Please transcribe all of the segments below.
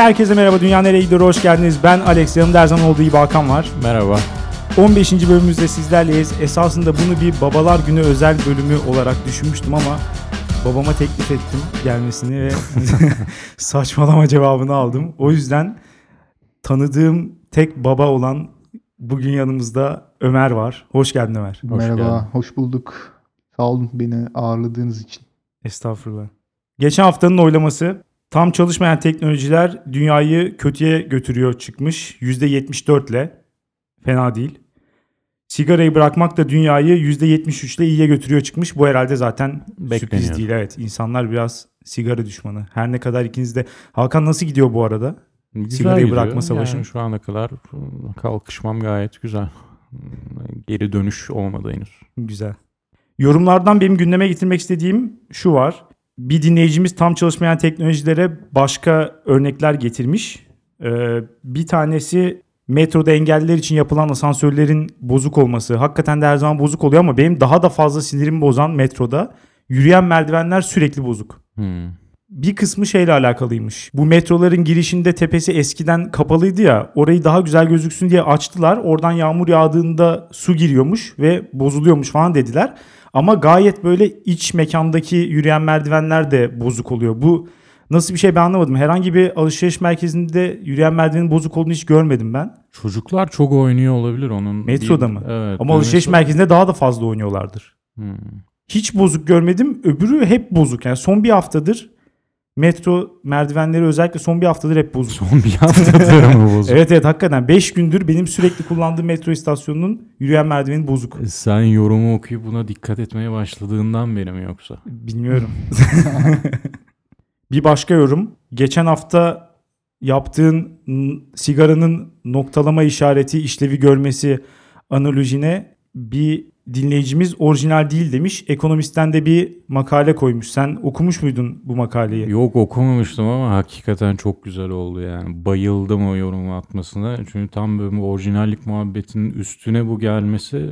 herkese merhaba. Dünya nereye gidiyor? Hoş geldiniz. Ben Alex. Yanımda her zaman olduğu gibi Hakan var. Merhaba. 15. bölümümüzde sizlerleyiz. Esasında bunu bir babalar günü özel bölümü olarak düşünmüştüm ama babama teklif ettim gelmesini ve saçmalama cevabını aldım. O yüzden tanıdığım tek baba olan bugün yanımızda Ömer var. Hoş geldin Ömer. Hoş Merhaba, geldin. hoş bulduk. Sağ olun beni ağırladığınız için. Estağfurullah. Geçen haftanın oylaması tam çalışmayan teknolojiler dünyayı kötüye götürüyor çıkmış %74 ile. Fena değil. Sigarayı bırakmak da dünyayı %73 ile iyiye götürüyor çıkmış. Bu herhalde zaten sürpriz değil. Evet insanlar biraz sigara düşmanı. Her ne kadar ikiniz de... Hakan nasıl gidiyor bu arada? Güzel Sigarayı gidiyor. bırakma savaşın. Yani şu ana kadar kalkışmam gayet güzel. Geri dönüş olmadı henüz. Güzel. Yorumlardan benim gündeme getirmek istediğim şu var. Bir dinleyicimiz tam çalışmayan teknolojilere başka örnekler getirmiş. Ee, bir tanesi metroda engelliler için yapılan asansörlerin bozuk olması. Hakikaten de her zaman bozuk oluyor ama benim daha da fazla sinirimi bozan metroda yürüyen merdivenler sürekli bozuk. Hmm. Bir kısmı şeyle alakalıymış. Bu metroların girişinde tepesi eskiden kapalıydı ya. Orayı daha güzel gözüksün diye açtılar. Oradan yağmur yağdığında su giriyormuş ve bozuluyormuş falan dediler. Ama gayet böyle iç mekandaki yürüyen merdivenler de bozuk oluyor. Bu nasıl bir şey ben anlamadım. Herhangi bir alışveriş merkezinde yürüyen merdivenin bozuk olduğunu hiç görmedim ben. Çocuklar çok oynuyor olabilir onun. Metroda bir- mı? Evet. Ama alışveriş metro- merkezinde daha da fazla oynuyorlardır. Hmm. Hiç bozuk görmedim. Öbürü hep bozuk. Yani son bir haftadır metro merdivenleri özellikle son bir haftadır hep bozuk. Son bir haftadır mı bozuk? Evet evet hakikaten 5 gündür benim sürekli kullandığım metro istasyonunun yürüyen merdiveni bozuk. Sen yorumu okuyup buna dikkat etmeye başladığından beri mi yoksa? Bilmiyorum. bir başka yorum. Geçen hafta yaptığın sigaranın noktalama işareti işlevi görmesi analojine bir dinleyicimiz orijinal değil demiş. Ekonomistten de bir makale koymuş. Sen okumuş muydun bu makaleyi? Yok okumamıştım ama hakikaten çok güzel oldu yani. Bayıldım o yorumu atmasına. Çünkü tam böyle bu orijinallik muhabbetinin üstüne bu gelmesi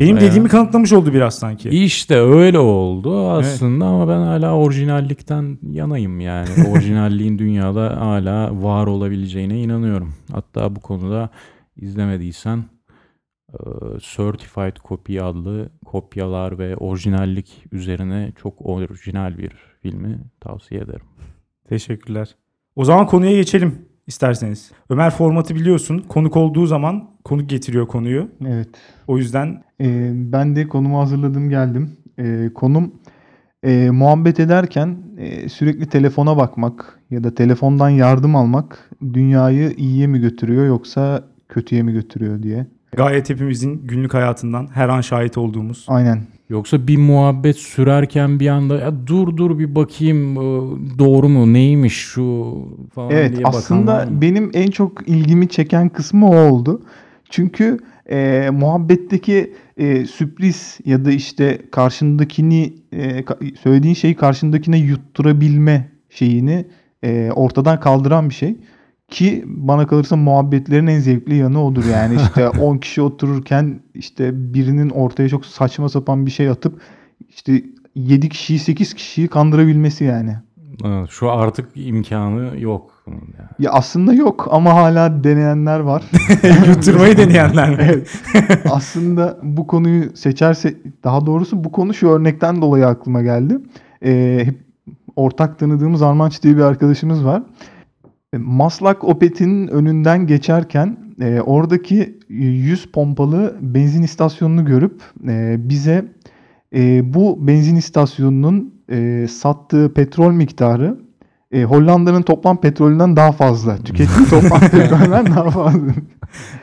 Benim Bayağı- dediğimi kanıtlamış oldu biraz sanki. İşte öyle oldu aslında ama ben hala orijinallikten yanayım yani. Orijinalliğin dünyada hala var olabileceğine inanıyorum. Hatta bu konuda izlemediysen Certified Copy adlı kopyalar ve orijinallik üzerine çok orijinal bir filmi tavsiye ederim. Teşekkürler. O zaman konuya geçelim isterseniz. Ömer formatı biliyorsun. Konuk olduğu zaman konuk getiriyor konuyu. Evet, O yüzden e, ben de konumu hazırladım geldim. E, konum e, muhabbet ederken e, sürekli telefona bakmak ya da telefondan yardım almak dünyayı iyiye mi götürüyor yoksa kötüye mi götürüyor diye. Gayet hepimizin günlük hayatından her an şahit olduğumuz. Aynen. Yoksa bir muhabbet sürerken bir anda ya dur dur bir bakayım e, doğru mu neymiş şu falan Evet diye aslında benim en çok ilgimi çeken kısmı o oldu. Çünkü e, muhabbetteki e, sürpriz ya da işte karşındakini e, söylediğin şeyi karşındakine yutturabilme şeyini e, ortadan kaldıran bir şey. Ki bana kalırsa muhabbetlerin en zevkli yanı odur. Yani işte 10 kişi otururken işte birinin ortaya çok saçma sapan bir şey atıp işte 7 kişiyi 8 kişiyi kandırabilmesi yani. Evet, Şu artık imkanı yok. Yani. Ya aslında yok ama hala deneyenler var. Yutturmayı deneyenler? Evet. aslında bu konuyu seçerse daha doğrusu bu konu şu örnekten dolayı aklıma geldi. Ee, hep ortak tanıdığımız Armanç diye bir arkadaşımız var. E, Maslak Opet'in önünden geçerken e, oradaki 100 pompalı benzin istasyonunu görüp e, bize e, bu benzin istasyonunun e, sattığı petrol miktarı e, Hollanda'nın toplam petrolünden daha fazla. Tükettiği toplam petrolden daha fazla.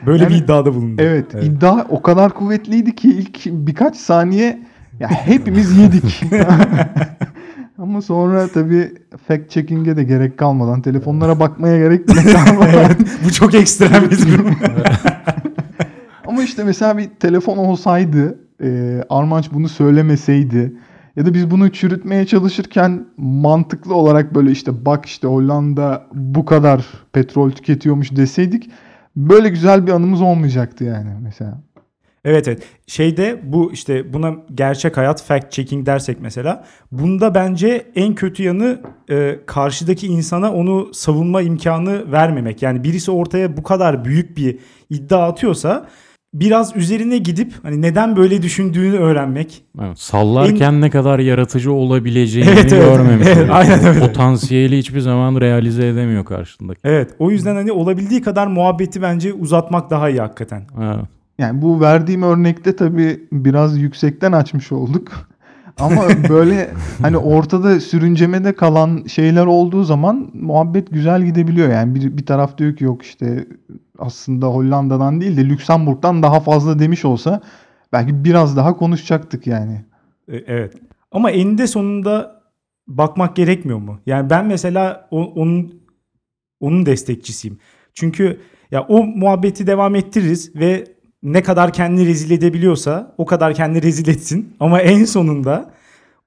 Böyle Yani- bir iddiada bulundu. Evet, iddia o kadar kuvvetliydi ki ilk birkaç saniye ya hepimiz yedik. Ama sonra tabii fact checking'e de gerek kalmadan, telefonlara bakmaya gerek bile kalmadan. Bu çok ekstrem bir durum. Ama işte mesela bir telefon olsaydı, e, Armanç bunu söylemeseydi ya da biz bunu çürütmeye çalışırken mantıklı olarak böyle işte bak işte Hollanda bu kadar petrol tüketiyormuş deseydik böyle güzel bir anımız olmayacaktı yani mesela. Evet evet. Şeyde bu işte buna gerçek hayat fact checking dersek mesela. Bunda bence en kötü yanı e, karşıdaki insana onu savunma imkanı vermemek. Yani birisi ortaya bu kadar büyük bir iddia atıyorsa biraz üzerine gidip hani neden böyle düşündüğünü öğrenmek. Evet, sallarken ne kadar yaratıcı olabileceğini Evet, evet. görmemiş. Evet, aynen öyle. Potansiyeli hiçbir zaman realize edemiyor karşındaki. Evet. O yüzden hani olabildiği kadar muhabbeti bence uzatmak daha iyi hakikaten. Evet. Yani bu verdiğim örnekte tabii biraz yüksekten açmış olduk. Ama böyle hani ortada sürüncemede kalan şeyler olduğu zaman muhabbet güzel gidebiliyor. Yani bir, bir taraf diyor ki yok işte aslında Hollanda'dan değil de Lüksemburg'dan daha fazla demiş olsa belki biraz daha konuşacaktık yani. E, Evet. Ama eninde sonunda bakmak gerekmiyor mu? Yani ben mesela onun onun destekçisiyim. Çünkü ya o muhabbeti devam ettiririz ve ne kadar kendini rezil edebiliyorsa o kadar kendini rezil etsin. Ama en sonunda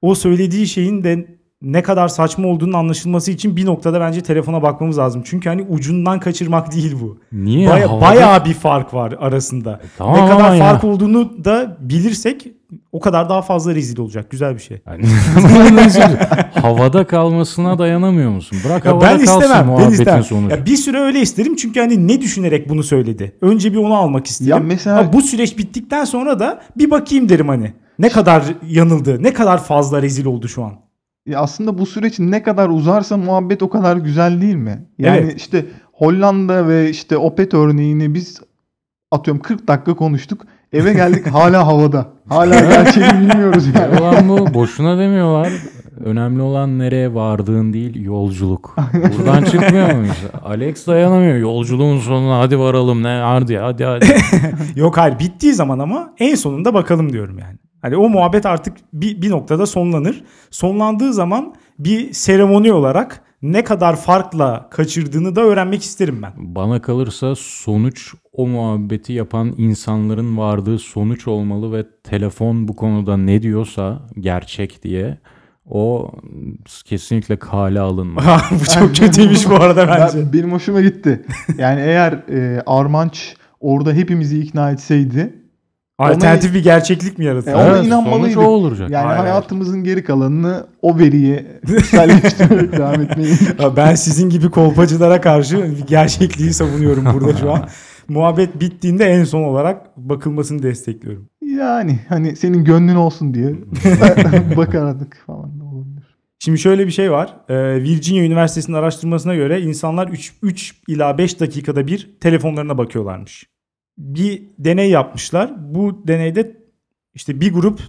o söylediği şeyin de ne kadar saçma olduğunun anlaşılması için bir noktada bence telefona bakmamız lazım. Çünkü hani ucundan kaçırmak değil bu. Niye? Baya, Havada- bayağı bir fark var arasında. tamam ne kadar ya. fark olduğunu da bilirsek o kadar daha fazla rezil olacak. Güzel bir şey. Yani, havada kalmasına dayanamıyor musun? Bırak Ya havada ben kalsın istemem. Ben muhabbetin istemem. sonucu. Ya bir süre öyle isterim çünkü hani ne düşünerek bunu söyledi. Önce bir onu almak isterim. Ya mesela- Ha, bu süreç bittikten sonra da bir bakayım derim hani. Ne kadar yanıldı, ne kadar fazla rezil oldu şu an. Ya aslında bu süreç ne kadar uzarsa muhabbet o kadar güzel değil mi? Yani Evet. işte Hollanda ve işte Opet örneğini biz atıyorum 40 dakika konuştuk. Eve geldik hala havada. Hala gerçeğini bilmiyoruz yani. Ulan bu boşuna demiyorlar. Önemli olan nereye vardığın değil yolculuk. Buradan çıkmıyor muyuz? Alex dayanamıyor. Yolculuğun sonuna hadi varalım ne hadi hadi hadi. Yok hayır bittiği zaman ama en sonunda bakalım diyorum yani. Hani o muhabbet artık bir, bir noktada sonlanır. Sonlandığı zaman bir seremoni olarak ne kadar farkla kaçırdığını da öğrenmek isterim ben. Bana kalırsa sonuç o muhabbeti yapan insanların vardığı sonuç olmalı ve telefon bu konuda ne diyorsa gerçek diye o kesinlikle kale alınmalı. bu çok kötüymüş bu arada bence. Ben, benim hoşuma gitti. Yani eğer e, Armanç orada hepimizi ikna etseydi Alternatif bir gerçeklik mi E, yaratır? ona Evet, inanmalıydık. sonuç o olacak. Yani Aynen. hayatımızın geri kalanını o veriye içselleştirerek devam etmeyi. Ya Ben sizin gibi kolpacılara karşı bir gerçekliği savunuyorum burada şu an. Muhabbet bittiğinde en son olarak bakılmasını destekliyorum. Yani hani senin gönlün olsun diye bakardık falan da olabilir. Şimdi şöyle bir şey var. Ee, Virginia Üniversitesi'nin araştırmasına göre insanlar 3, 3 ila 5 dakikada bir telefonlarına bakıyorlarmış. Bir deney yapmışlar. Bu deneyde işte bir grup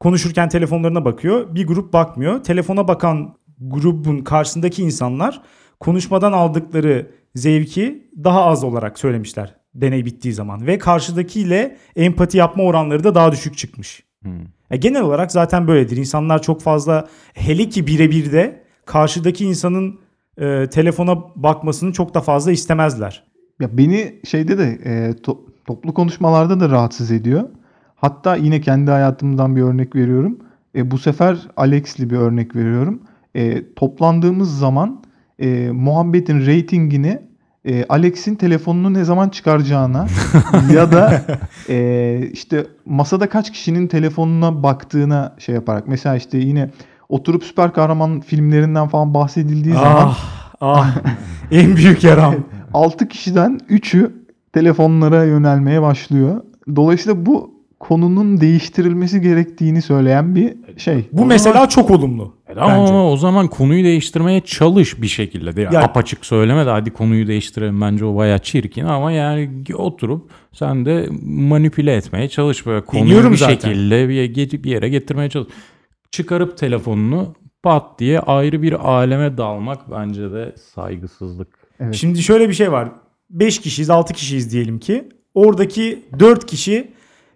konuşurken telefonlarına bakıyor. Bir grup bakmıyor. Telefona bakan grubun karşısındaki insanlar konuşmadan aldıkları zevki daha az olarak söylemişler deney bittiği zaman. Ve karşıdakiyle empati yapma oranları da daha düşük çıkmış. Hmm. Ya genel olarak zaten böyledir. İnsanlar çok fazla hele ki birebir de karşıdaki insanın e, telefona bakmasını çok da fazla istemezler. Ya beni şeyde de e, to- toplu konuşmalarda da rahatsız ediyor. Hatta yine kendi hayatımdan bir örnek veriyorum. E, bu sefer Alex'li bir örnek veriyorum. E, toplandığımız zaman e, muhabbetin reytingini e, Alex'in telefonunu ne zaman çıkaracağına ya da e, işte masada kaç kişinin telefonuna baktığına şey yaparak. Mesela işte yine oturup süper kahraman filmlerinden falan bahsedildiği zaman Ah ah en büyük yaram. 6 kişiden 3'ü telefonlara yönelmeye başlıyor. Dolayısıyla bu konunun değiştirilmesi gerektiğini söyleyen bir şey. Bu mesela çok olumlu. Tamam bence. ama o zaman konuyu değiştirmeye çalış bir şekilde. De. Ya- Apaçık söyleme de hadi konuyu değiştirelim. Bence o bayağı çirkin ama yani oturup sen de manipüle etmeye çalış böyle konuyu Deniyorum bir zaten. şekilde bir, bir yere getirmeye çalış. Çıkarıp telefonunu pat diye ayrı bir aleme dalmak bence de saygısızlık. Evet. Şimdi şöyle bir şey var. 5 kişiyiz 6 kişiyiz diyelim ki. Oradaki 4 kişi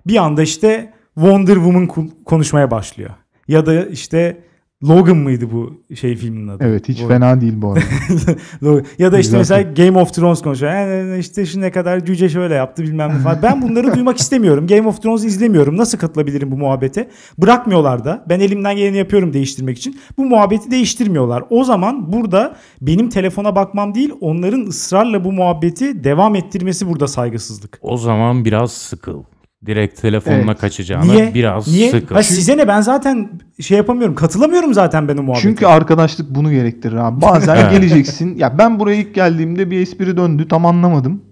bir anda işte Wonder Woman konuşmaya başlıyor. Ya da işte Logan mıydı bu şey filmin adı? Evet hiç Bu- fena değil bu arada. Ya da işte Güzel mesela Game of Thrones konuşuyor. Yani işte şu ne kadar cüce şöyle yaptı bilmem ne falan. Ben bunları duymak istemiyorum. Game of Thrones'u izlemiyorum. Nasıl katılabilirim bu muhabbete? Bırakmıyorlar da. Ben elimden geleni yapıyorum değiştirmek için. Bu muhabbeti değiştirmiyorlar. O zaman burada benim telefona bakmam değil onların ısrarla bu muhabbeti devam ettirmesi burada saygısızlık. O zaman biraz sıkıl. Direkt telefonuna Evet. kaçacağına Niye? biraz Niye? sıkı. Ha, size ne? Ben zaten şey yapamıyorum. Katılamıyorum zaten ben o muhabbete. Çünkü arkadaşlık bunu gerektirir abi. Bazen Evet. geleceksin. Ya ben buraya ilk geldiğimde bir espri döndü. Tam anlamadım.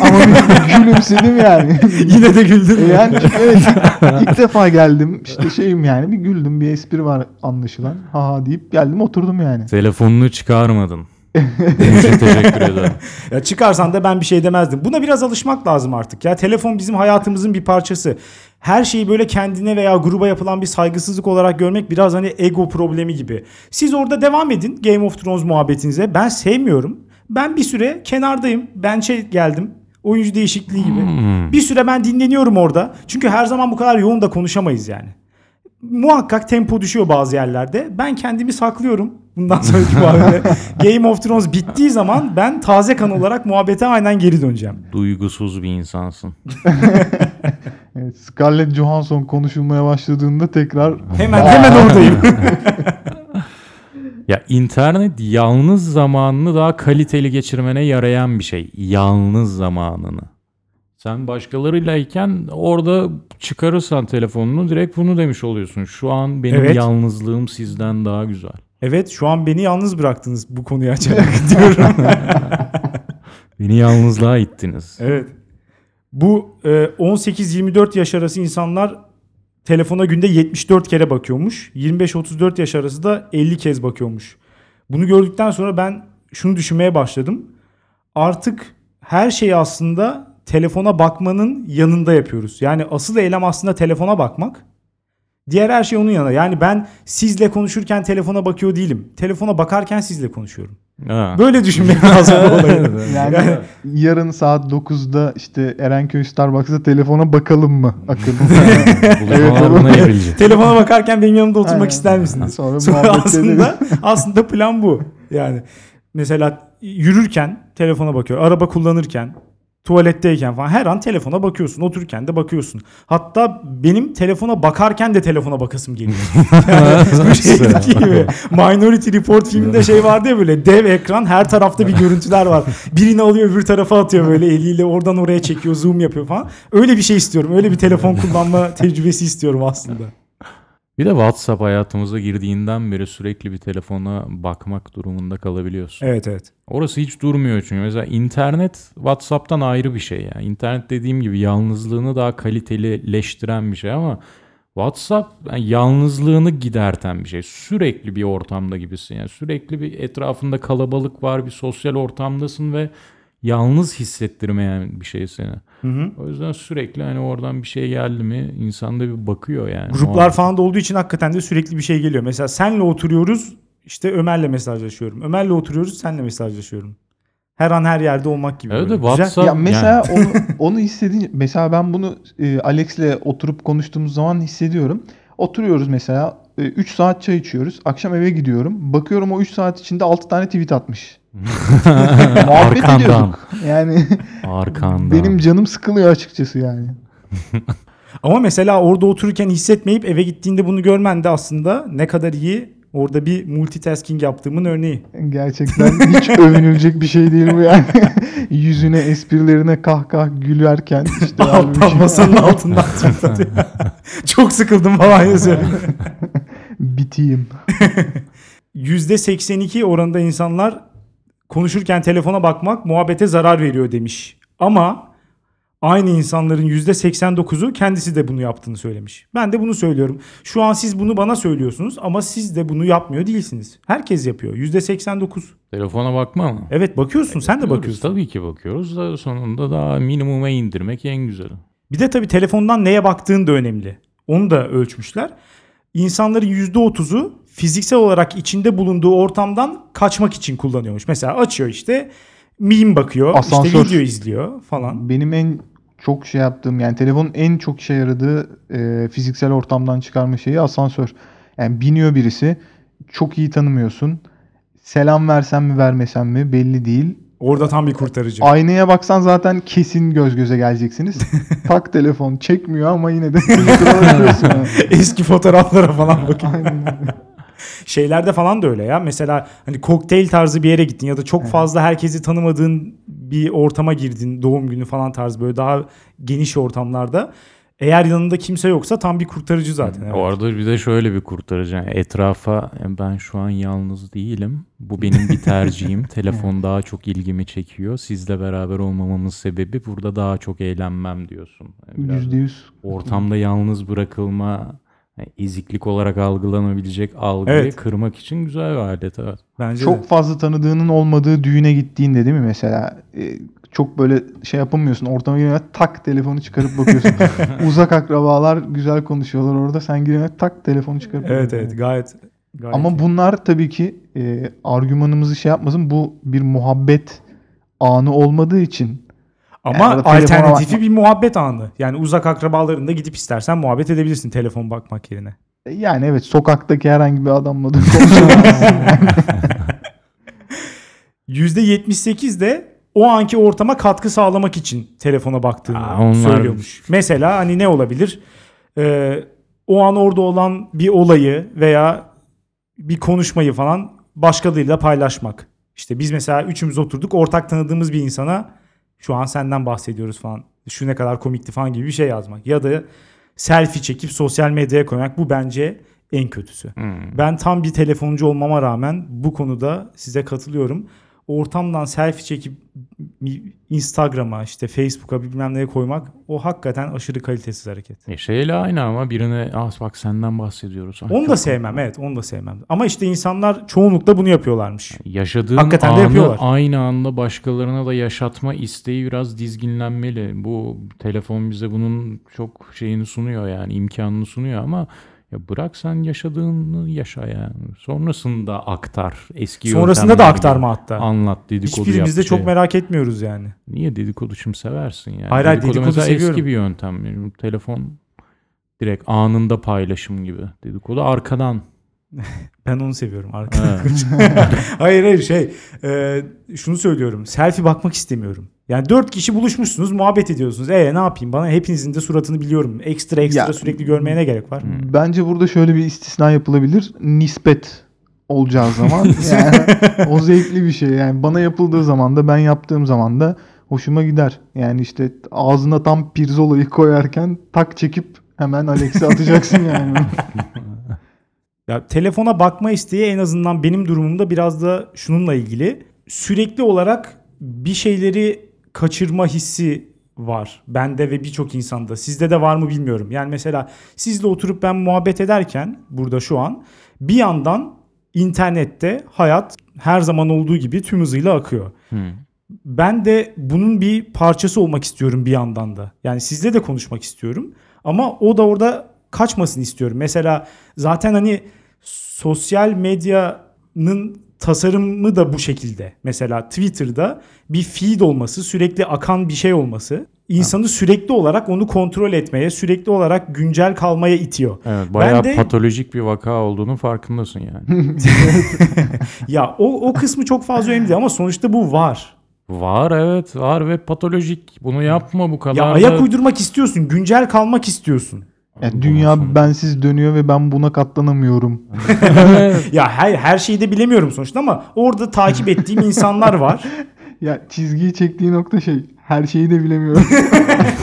Ama bir gülümsedim yani. yine de güldüm. yani evet ilk defa geldim. İşte şeyim yani bir güldüm. Bir espri var anlaşılan. Ha ha deyip geldim oturdum yani. Telefonunu çıkarmadın. Teşekkür ederim. Ya çıkarsan da ben bir şey demezdim. Buna biraz alışmak lazım artık. Ya telefon bizim hayatımızın bir parçası. Her şeyi böyle kendine veya gruba yapılan bir saygısızlık olarak görmek biraz hani ego problemi gibi. Siz orada devam edin Game of Thrones muhabbetinize. Ben sevmiyorum. Ben bir süre kenardayım. Bench'e geldim. Oyuncu değişikliği gibi. Hmm. Bir süre ben dinleniyorum orada. Çünkü her zaman bu kadar yoğun da konuşamayız yani. Muhakkak tempo düşüyor bazı yerlerde. Ben kendimi saklıyorum. Bundan sonraki muhabbete. Game of Thrones bittiği zaman ben taze kan olarak muhabbete aynen geri döneceğim. Duygusuz bir insansın. Evet, Scarlett Johansson konuşulmaya başladığında tekrar Hemen hemen oradayım. Ya internet yalnız zamanını daha kaliteli geçirmene yarayan bir şey. Yalnız zamanını. Sen başkalarıylayken orada çıkarırsan telefonunu direkt bunu demiş oluyorsun. Şu an benim Evet. yalnızlığım sizden daha güzel. evet şu an beni yalnız bıraktınız bu konuyu açarak diyorum. Beni yalnızlığa ittiniz. evet. Bu e, 18-24 yaş arası insanlar telefona günde 74 kere bakıyormuş. 25-34 yaş arası da 50 kez bakıyormuş. Bunu gördükten sonra ben şunu düşünmeye başladım. Artık her şeyi aslında telefona bakmanın yanında yapıyoruz. Yani asıl eylem aslında telefona bakmak. Diğer her şey onun yanında. Yani ben sizle konuşurken telefona bakıyor değilim. Telefona bakarken sizle konuşuyorum. Ha. Böyle düşünmek lazım olayı. yani yarın saat 9'da işte Erenköy Starbucks'a telefona bakalım mı Akın? Evrilecek. Telefona bakarken benim yanımda oturmak Aynen. ister misiniz? Sonra Sonra aslında aslında plan bu. Yani mesela yürürken telefona bakıyor. Araba kullanırken, tuvaletteyken falan her an telefona bakıyorsun. Otururken de bakıyorsun. Hatta benim telefona bakarken de telefona bakasım geliyor. Yani bu şeydeki gibi. Minority Report filminde şey vardı ya böyle dev ekran her tarafta bir görüntüler var. Birini alıyor öbür tarafa atıyor böyle eliyle oradan oraya çekiyor zoom yapıyor falan. Öyle bir şey istiyorum. Öyle bir telefon kullanma tecrübesi istiyorum aslında. Bir de WhatsApp hayatımıza girdiğinden beri sürekli bir telefona bakmak durumunda kalabiliyorsun. Evet evet. Orası hiç durmuyor çünkü. Mesela internet WhatsApp'tan ayrı bir şey yani. İnternet dediğim gibi yalnızlığını daha kalitelileştiren bir şey ama WhatsApp yani yalnızlığını giderten bir şey. Sürekli bir ortamda gibisin yani. Sürekli bir etrafında kalabalık var, bir sosyal ortamdasın ve yalnız hissettirmeyen bir şey seni. Hı hı. O yüzden sürekli hani oradan bir şey geldi mi insan da bir bakıyor yani. Gruplar falan da olduğu için hakikaten de sürekli bir şey geliyor. Mesela senle oturuyoruz işte Ömer'le mesajlaşıyorum. Ömer'le oturuyoruz senle mesajlaşıyorum. Her an her yerde olmak gibi. Evet böyle. de Güzel. WhatsApp ya mesela yani- onu onu hissedince mesela ben bunu e, Alex'le oturup konuştuğumuz zaman hissediyorum. Oturuyoruz mesela 3 saat çay içiyoruz. Akşam eve gidiyorum. Bakıyorum o 3 saat içinde 6 tane tweet atmış. Muhabbet Arkandan. ediyorduk. Yani Arkandan. benim canım sıkılıyor açıkçası yani. Ama mesela orada otururken hissetmeyip eve gittiğinde bunu görmen de aslında ne kadar iyi orada bir multitasking yaptığımın örneği. Gerçekten hiç övünülecek bir şey değil bu yani. Yüzüne, esprilerine kahkah gülerken işte Alttan şey- masanın altından tweet atıyor. Çok sıkıldım falan yazıyor. biteyim. %82 oranında insanlar konuşurken telefona bakmak muhabbete zarar veriyor demiş. Ama aynı insanların %89'u kendisi de bunu yaptığını söylemiş. Ben de bunu söylüyorum. Şu an siz bunu bana söylüyorsunuz ama siz de bunu yapmıyor değilsiniz. Herkes yapıyor. %89. Telefona bakma mı? Evet bakıyorsun sen de bakıyorsun. Tabii ki bakıyoruz da sonunda daha minimuma indirmek en güzeli. Bir de tabii telefondan neye baktığın da önemli. Onu da ölçmüşler. İnsanların %30'u fiziksel olarak içinde bulunduğu ortamdan kaçmak için kullanıyormuş. Mesela açıyor işte meme bakıyor, işte Asansör. video izliyor falan. Benim en çok şey yaptığım yani telefonun en çok işe yaradığı e, fiziksel ortamdan çıkarma şeyi asansör. Yani biniyor birisi çok iyi tanımıyorsun. Selam versem mi vermesem mi belli değil. Orada tam bir kurtarıcı. Aynaya baksan zaten kesin göz göze geleceksiniz. Tak telefon çekmiyor ama yine de. Eski fotoğraflara falan bakıyor. Aynen. Şeylerde falan da öyle ya. Mesela hani kokteyl tarzı bir yere gittin ya da çok fazla herkesi tanımadığın bir ortama girdin. Doğum günü falan tarzı böyle daha geniş ortamlarda. Eğer yanında kimse yoksa tam bir kurtarıcı zaten. Evet. Orada bir de şöyle bir kurtarıcı. Yani etrafa "E, ben şu an yalnız değilim. Bu benim bir tercihim. Telefon daha çok ilgimi çekiyor. Sizle beraber olmamamın sebebi burada daha çok eğlenmem diyorsun. Yani biraz Yüzde yüz. ortamda yalnız bırakılma yani eziklik olarak algılanabilecek algıyı Evet. kırmak için güzel bir alet evet. Bence de. Çok fazla tanıdığının olmadığı düğüne gittiğinde değil mi mesela? E, çok böyle şey yapamıyorsun. Ortama girene tak telefonu çıkarıp bakıyorsun. Uzak akrabalar güzel konuşuyorlar orada. Sen girene tak telefonu çıkarıp Evet bakıyorsun. evet gayet. gayet Ama iyi. bunlar tabii ki e, argümanımızı şey yapmasın. Bu bir muhabbet anı olmadığı için Ama Yani alternatifi bakmak- bir muhabbet anı. Yani uzak akrabalarında gidip istersen muhabbet edebilirsin telefon bakmak yerine. e, yani evet sokaktaki herhangi bir adamla da konuşamazsın. %78 de o anki ortama katkı sağlamak için telefona baktığını Aa, onlar- söylüyormuş. Mesela hani ne olabilir? Ee, o an orada olan bir olayı veya bir konuşmayı falan başkalarıyla paylaşmak. İşte biz mesela üçümüz oturduk ortak tanıdığımız bir insana şu an senden bahsediyoruz falan. Şu ne kadar komikti falan gibi bir şey yazmak. Ya da selfie çekip sosyal medyaya koymak bu bence en kötüsü. Hmm. Ben tam bir telefoncu olmama rağmen bu konuda size katılıyorum. Ortamdan selfie çekip Instagram'a işte Facebook'a bilmem neye koymak o hakikaten aşırı kalitesiz hareket. E şeyle aynı ama birine ah bak senden bahsediyoruz. Ay, Onu çok da sevmem evet onu da sevmem. Ama işte insanlar çoğunlukla bunu yapıyorlarmış. Yaşadığın Hakikaten de anı yapıyorlar. aynı anda başkalarına da yaşatma isteği biraz dizginlenmeli. Bu telefon bize bunun çok şeyini sunuyor yani imkanını sunuyor ama ya bırak sen yaşadığını yaşa yani. Sonrasında aktar. Eski Sonrasında da aktarma hatta. Anlat dedikodu Hiçbirimiz de çok şey. merak etmiyoruz yani. Niye dedikodu şimdi seversin yani? Hayır, hayır, dedikodu mesela seviyorum. eski bir yöntem. Yani telefon direkt anında paylaşım gibi. Dedikodu arkadan. Ben onu seviyorum arkadaşlar. Evet. hayır hayır şey e, şunu söylüyorum. Selfie bakmak istemiyorum. Yani dört kişi buluşmuşsunuz muhabbet ediyorsunuz. E ne yapayım bana hepinizin de suratını biliyorum. Ekstra ekstra Ya- sürekli görmeye ne gerek var? Bence burada şöyle bir istisna yapılabilir. Nispet olacağı zaman yani o zevkli bir şey. Yani bana yapıldığı zaman da ben yaptığım zaman da hoşuma gider. Yani işte ağzına tam pirzolayı koyarken tak çekip hemen Alex'e atacaksın yani. Ya telefona bakma isteği en azından benim durumumda biraz da şununla ilgili. Sürekli olarak bir şeyleri kaçırma hissi var. Bende ve birçok insanda. Sizde de var mı bilmiyorum. Yani mesela sizle oturup ben muhabbet ederken burada şu an bir yandan internette hayat her zaman olduğu gibi tüm hızıyla akıyor. Hı. Ben de bunun bir parçası olmak istiyorum bir yandan da. Yani sizle de konuşmak istiyorum. Ama o da orada kaçmasın istiyorum. Mesela zaten hani sosyal medyanın tasarımı da bu şekilde. Mesela Twitter'da bir feed olması, sürekli akan bir şey olması insanı sürekli olarak onu kontrol etmeye, sürekli olarak güncel kalmaya itiyor. Evet, bayağı de- patolojik bir vaka olduğunu farkındasın yani. Ya o o kısmı çok fazla önemli değil ama sonuçta bu var. var evet, var ve patolojik. Bunu yapma bu kadar. Ya da- ayak uydurmak istiyorsun, güncel kalmak istiyorsun. Yani dünya sonra- bensiz dönüyor ve ben buna katlanamıyorum. Ya her her şeyi de bilemiyorum sonuçta ama orada takip ettiğim insanlar var. Ya çizgiyi çektiği nokta şey her şeyi de bilemiyorum.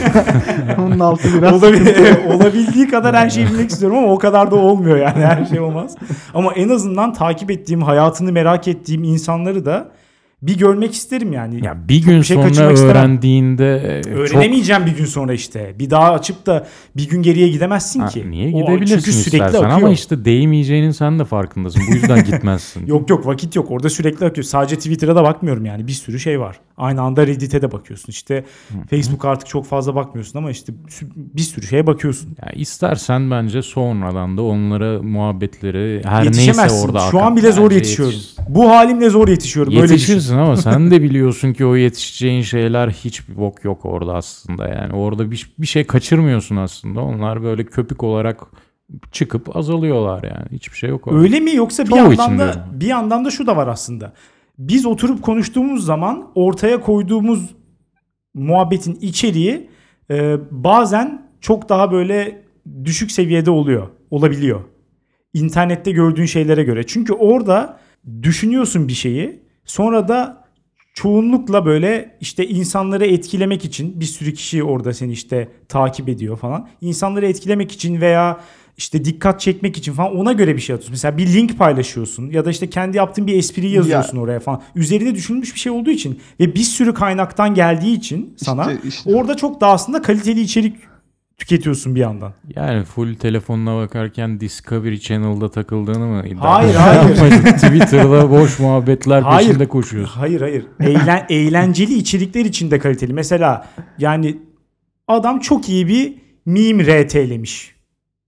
Onun altı biraz Olabil- olabildiği kadar her şeyi bilmek istiyorum ama o kadar da olmuyor yani her şey olmaz. Ama en azından takip ettiğim, hayatını merak ettiğim insanları da bir görmek isterim yani. Ya bir gün bir şey sonra istemem. öğrendiğinde e, çok Öğrenemeyeceğim bir gün sonra işte. Bir daha açıp da bir gün geriye gidemezsin Ha, ki. niye O- gidebilirsin çünkü sürekli istersen akıyor. ama işte değmeyeceğinin sen de farkındasın. Bu yüzden gitmezsin. Yok yok vakit yok. Orada sürekli akıyor. Sadece Twitter'a da bakmıyorum yani. Bir sürü şey var. Aynı anda Reddit'e de bakıyorsun. İşte Facebook artık çok fazla bakmıyorsun ama işte bir sürü şeye bakıyorsun. Ya istersen bence sonradan da onlara muhabbetleri her neyse orada Şu an bile zor yetişiyorum. yetiş- Bu halimle zor yetişiyorum. Öyle düşün. Yetişirsin ama sen de biliyorsun ki o yetişeceğin şeyler hiçbir bok yok orada aslında yani. Orada bir, bir şey kaçırmıyorsun aslında. Onlar böyle köpük olarak çıkıp azalıyorlar yani. Hiçbir şey yok orada. Öyle mi yoksa bir Çoğu yandan için da böyle. bir yandan da şu da var aslında. Biz oturup konuştuğumuz zaman ortaya koyduğumuz muhabbetin içeriği e, bazen çok daha böyle düşük seviyede oluyor. Olabiliyor. İnternette gördüğün şeylere göre. Çünkü orada düşünüyorsun bir şeyi. Sonra da çoğunlukla böyle işte insanları etkilemek için bir sürü kişi orada seni işte takip ediyor falan. İnsanları etkilemek için veya işte dikkat çekmek için falan ona göre bir şey atıyorsun. Mesela bir link paylaşıyorsun ya da işte kendi yaptığın bir espriyi yazıyorsun oraya falan. Üzerine düşünülmüş bir şey olduğu için ve bir sürü kaynaktan geldiği için sana İşte- işte- orada çok daha aslında kaliteli içerik tüketiyorsun bir yandan. Yani full telefonuna bakarken Discovery Channel'da takıldığını mı iddia Hayır, hayır. Twitter'da boş muhabbetler Hayır. peşinde koşuyorsun. Hayır hayır. Eğlen, eğlenceli içerikler için de kaliteli. Mesela yani adam çok iyi bir meme RT'lemiş.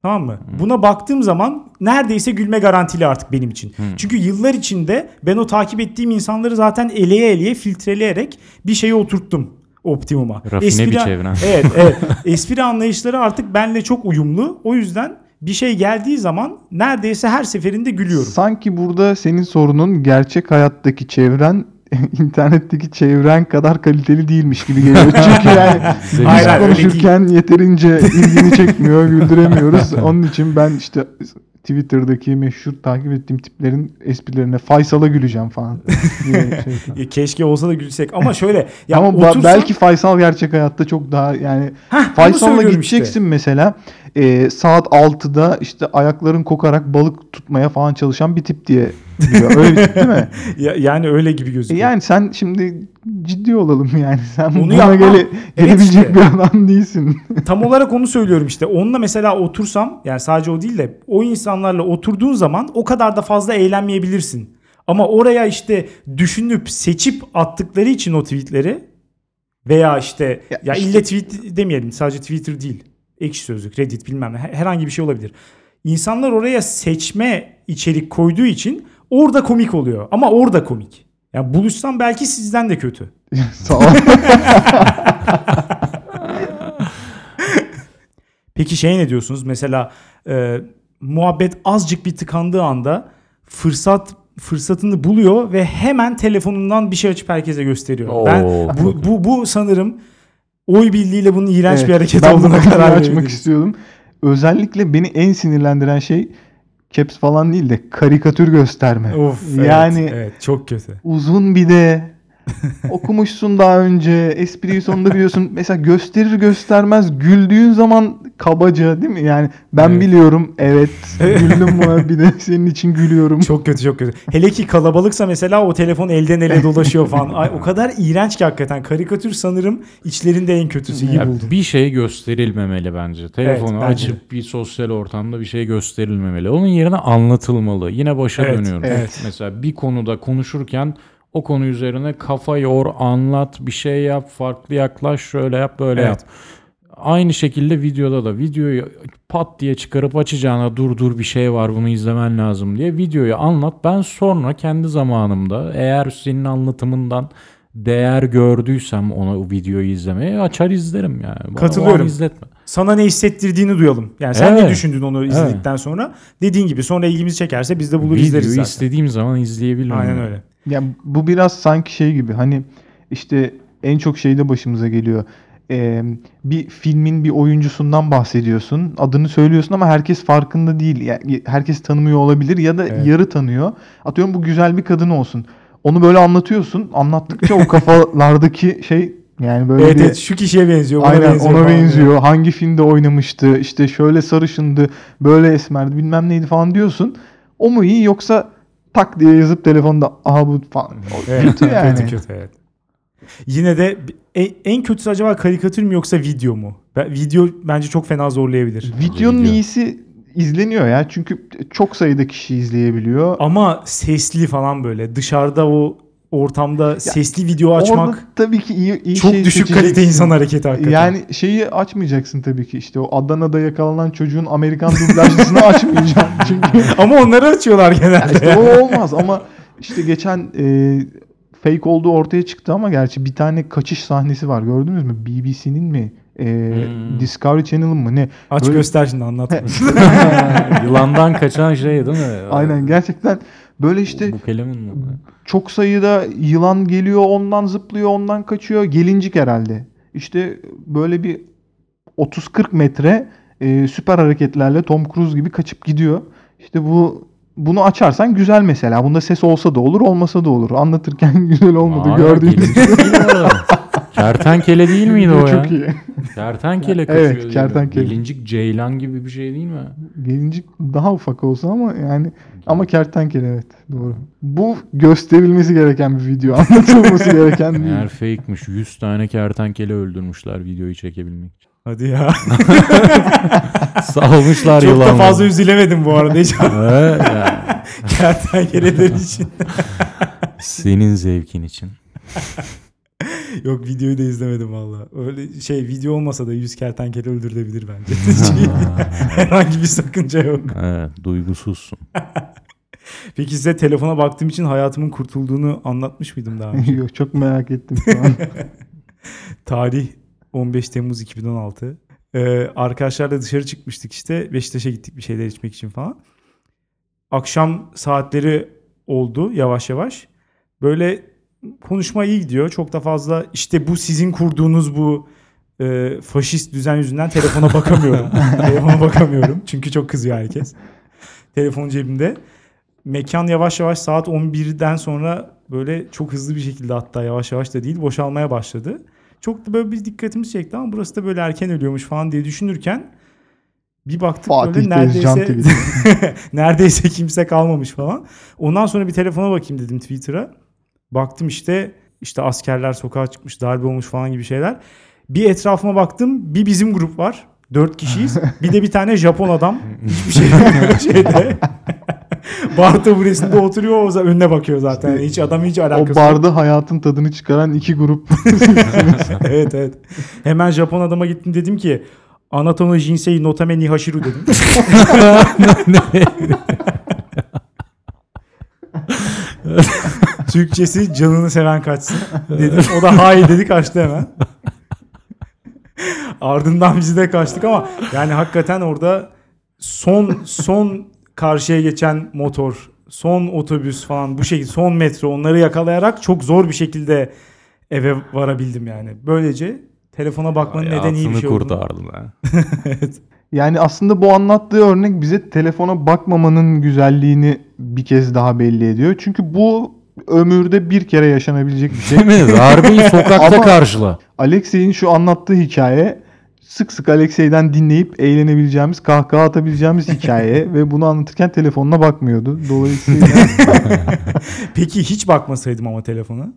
Tamam mı? Buna baktığım zaman neredeyse gülme garantili artık benim için. Çünkü yıllar içinde ben o takip ettiğim insanları zaten eleye eleye filtreleyerek bir şeye oturttum optimuma. Rafine bir çevren. Evet, evet. Espri anlayışları artık benimle çok uyumlu. O yüzden bir şey geldiği zaman neredeyse her seferinde gülüyorum. Sanki burada senin sorunun gerçek hayattaki çevren internetteki çevren kadar kaliteli değilmiş gibi geliyor. Çünkü yani biz konuşurken yeterince ilgini çekmiyor, güldüremiyoruz. Onun için ben işte Twitter'daki meşhur takip ettiğim tiplerin esprilerine Faysal'a güleceğim falan şey Keşke olsa da gülsek. Ama şöyle ya Ama otursam- belki Faysal gerçek hayatta çok daha yani Heh, Faysal'la gideceksin işte. mesela e, saat 6'da işte ayakların kokarak balık tutmaya falan çalışan bir tip diye biliyor. Öyle bir tip değil mi? Ya, yani öyle gibi E gözüküyor. yani sen şimdi ciddi olalım yani. Sen Onu buna yapmam. gele, Evet gelebilecek işte. bir adam değilsin. Tam olarak onu söylüyorum işte. Onunla mesela otursam yani sadece o değil de o insanlarla oturduğun zaman o kadar da fazla eğlenmeyebilirsin. Ama oraya işte düşünüp seçip attıkları için o tweetleri veya işte ya, Ya işte- ille tweet demeyelim sadece Twitter değil. Ekşi Sözlük, Reddit bilmem ne her- herhangi bir şey olabilir. İnsanlar oraya seçme içerik koyduğu için orada komik oluyor. Ama orada komik. Yani buluşsam belki sizden de kötü. Sağ ol. Peki şey ne diyorsunuz? Mesela e, muhabbet azıcık bir tıkandığı anda fırsat fırsatını buluyor ve hemen telefonundan bir şey açıp herkese gösteriyor. Oo, ben bu, bu bu sanırım oy birliğiyle bunun iğrenç Evet, bir hareket olduğuna karar açmak verebilirim. istiyordum. Özellikle beni en sinirlendiren şey caps falan değil de karikatür gösterme. Of, evet, yani evet, çok kötü. uzun bir de okumuşsun daha önce espriyi sonunda biliyorsun. Mesela gösterir göstermez güldüğün zaman kabaca değil mi? Yani ben Evet. biliyorum evet güldüm buna bir de senin için gülüyorum. Çok kötü çok kötü. Hele ki kalabalıksa mesela o telefon elden ele dolaşıyor falan. Ay, o kadar iğrenç ki hakikaten. Karikatür sanırım içlerinde en kötüsü. İyi buldum. bir şey gösterilmemeli bence. Telefonu bence açıp bir sosyal ortamda bir şey gösterilmemeli. Onun yerine anlatılmalı. Yine başa Evet, dönüyoruz. evet. Mesela bir konuda konuşurken o konu üzerine kafa yor, anlat, bir şey yap, farklı yaklaş, şöyle yap, böyle Evet. yap. Aynı şekilde videoda da videoyu pat diye çıkarıp açacağına dur dur bir şey var bunu izlemen lazım diye videoyu anlat. Ben sonra kendi zamanımda eğer senin anlatımından değer gördüysem ona o videoyu izlemeye açar izlerim yani. Bana Katılıyorum. izletme. Sana ne hissettirdiğini duyalım. Yani sen ne Evet. düşündün onu izledikten sonra? Dediğin gibi sonra ilgimizi çekerse biz de bulur Videoyu izleriz zaten. istediğim zaman izleyebilirim. Aynen yani. öyle. Ya bu biraz sanki şey gibi hani işte en çok şeyde başımıza geliyor. Ee, bir filmin bir oyuncusundan bahsediyorsun. Adını söylüyorsun ama herkes farkında değil. Yani herkes tanımıyor olabilir ya da Evet. yarı tanıyor. Atıyorum bu güzel bir kadın olsun. Onu böyle anlatıyorsun. Anlattıkça o kafalardaki şey yani böyle Evet, bir evet şu kişiye benziyor. Ona Aynen benziyor ona benziyor. Hangi filmde oynamıştı? İşte şöyle sarışındı, böyle esmerdi, bilmem neydi falan diyorsun. O mu iyi yoksa tak diye yazıp telefonda aha bu falan. Evet, kötü yani. kötü kötü evet. Yine de en, en kötüsü acaba karikatür mü yoksa video mu? Ben, video bence çok fena zorlayabilir. Videonun Video. iyisi izleniyor ya. Çünkü çok sayıda kişi izleyebiliyor. Ama sesli falan böyle dışarıda o ortamda sesli video açmak Orada tabii ki iyi, iyi çok şey düşük kalite insan hareketi hakikaten. Yani şeyi açmayacaksın tabii ki işte o Adana'da yakalanan çocuğun Amerikan dublajlısını açmayacaksın. Çünkü Ama onları açıyorlar Ya genelde. işte o olmaz ama işte geçen e, fake olduğu ortaya çıktı ama gerçi bir tane kaçış sahnesi var gördünüz mü? BBC'nin mi? E, Hmm. Discovery Channel'ın mı ne? Aç Böyle- göster şimdi anlatma. Yılandan kaçan şey değil mi? Aynen gerçekten böyle işte Bu kelimin mi? çok sayıda yılan geliyor ondan zıplıyor ondan kaçıyor gelincik herhalde. İşte böyle bir 30-40 metre e, süper hareketlerle Tom Cruise gibi kaçıp gidiyor. İşte bu bunu açarsan güzel mesela. Bunda ses olsa da olur, olmasa da olur. Anlatırken güzel olmadı Aa, gördüğünüz gibi. Kertenkele değil miydi o ya? Çok iyi. Kertenkele Evet, kaçıyor. diye. kertenkele. Gelincik ceylan gibi bir şey değil mi? Gelincik daha ufak olsa ama yani ama kertenkele evet doğru. Bu gösterilmesi gereken bir video. Anlatılması gereken bir Meğer fake'miş. 100 tane kertenkele öldürmüşler videoyu çekebilmek için. Hadi ya. Salmışlar Çok da fazla üzülemedim bu arada hiç. Evet, yani. Kertenkeleler için. Senin zevkin için. Yok videoyu da izlemedim valla. Öyle şey video olmasa da 100 kertenkele öldürülebilir bence. Herhangi bir sakınca yok. evet, duygusuzsun. Peki size telefona baktığım için hayatımın kurtulduğunu anlatmış mıydım daha önce? Yok, çok merak ettim şu an. Tarih 15 Temmuz 2016. Ee, arkadaşlarla dışarı çıkmıştık işte. Beşiktaş'a gittik bir şeyler içmek için falan. Akşam saatleri oldu yavaş yavaş. Böyle konuşma iyi gidiyor. Çok da fazla işte bu sizin kurduğunuz bu e, faşist düzen yüzünden telefona bakamıyorum. telefona bakamıyorum. Çünkü çok kızıyor herkes. Telefon cebimde. Mekan yavaş yavaş saat 11'den sonra böyle çok hızlı bir şekilde hatta yavaş yavaş da değil boşalmaya başladı. Çok da böyle bir dikkatimizi çekti ama burası da böyle erken ölüyormuş falan diye düşünürken bir baktık Fatih böyle neredeyse neredeyse kimse kalmamış falan. Ondan sonra bir telefona bakayım dedim Twitter'a. Baktım işte işte askerler sokağa çıkmış, darbe olmuş falan gibi şeyler. Bir etrafıma baktım. Bir bizim grup var. Dört kişiyiz. Bir de bir tane Japon adam. Hiçbir şey şeyde. Bar taburesinde oturuyor. O zaman önüne bakıyor zaten. Yani hiç adam hiç alakası o yok. barda hayatın tadını çıkaran iki grup. evet evet. Hemen Japon adama gittim dedim ki Anatono Jinsei Notame Nihashiru dedim. Türkçesi canını seven kaçsın dedim. O da hayır dedi kaçtı hemen. Ardından biz de kaçtık ama yani hakikaten orada son son karşıya geçen motor, son otobüs falan bu şekilde son metro onları yakalayarak çok zor bir şekilde eve varabildim yani. Böylece telefona bakmanın neden iyi bir şey olduğunu. kurtardın ha. Yani aslında bu anlattığı örnek bize telefona bakmamanın güzelliğini bir kez daha belli ediyor. Çünkü bu ömürde bir kere yaşanabilecek bir şey. Değil mi? Darbeyi sokakta Ama- karşıla. Alexey'in şu anlattığı hikaye sık sık Alexey'den dinleyip eğlenebileceğimiz, kahkaha atabileceğimiz hikaye ve bunu anlatırken telefonuna bakmıyordu. Dolayısıyla Peki hiç bakmasaydım ama telefona?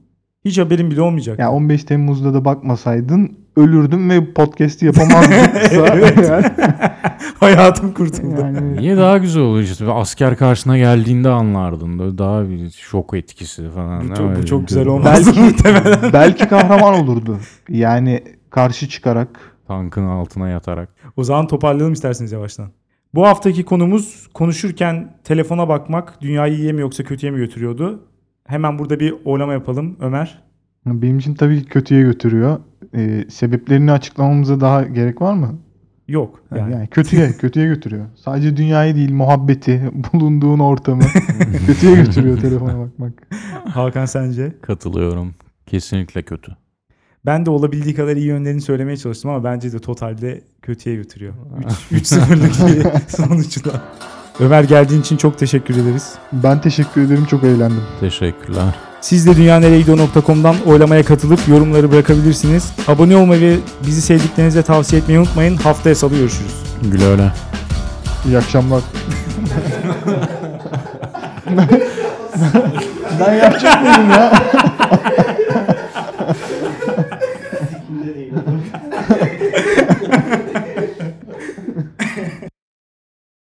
Hiç haberim bile olmayacak. ya 15 Temmuz'da da bakmasaydın ölürdüm ve podcast'i yapamazdım. Evet. Hayatım kurtuldu. yani, Niye daha güzel oluyor işte. Asker karşına geldiğinde anlardın. Böyle daha bir şok etkisi falan. Bu çok, bu çok güzel olmaz Belki- muhtemelen. belki kahraman olurdu. Yani karşı çıkarak Tankın altına yatarak. O zaman toparlayalım isterseniz yavaştan. Bu haftaki konumuz konuşurken telefona bakmak dünyayı iyiye mi yoksa kötüye mi götürüyordu? Hemen burada bir oylama yapalım. Ömer. benim için tabii kötüye götürüyor. Ee, sebeplerini açıklamamıza daha gerek var mı? Yok. Yani, Yani. kötüye kötüye götürüyor. Sadece dünyayı değil, muhabbeti, bulunduğun ortamı kötüye götürüyor telefona bakmak. Hakan sence? Katılıyorum. Kesinlikle kötü. Ben de olabildiği kadar iyi yönlerini söylemeye çalıştım ama bence de totalde kötüye götürüyor. 3-0'lık bir sonuçta. Ömer geldiğin için çok teşekkür ederiz. Ben teşekkür ederim. Çok eğlendim. Teşekkürler. Siz de dünyaneregidiyor.com'dan oylamaya katılıp yorumları bırakabilirsiniz. Abone olmayı ve bizi sevdiklerinize tavsiye etmeyi unutmayın. Haftaya salı görüşürüz. Güle öyle. İyi akşamlar. ben yapacak mıyım ya?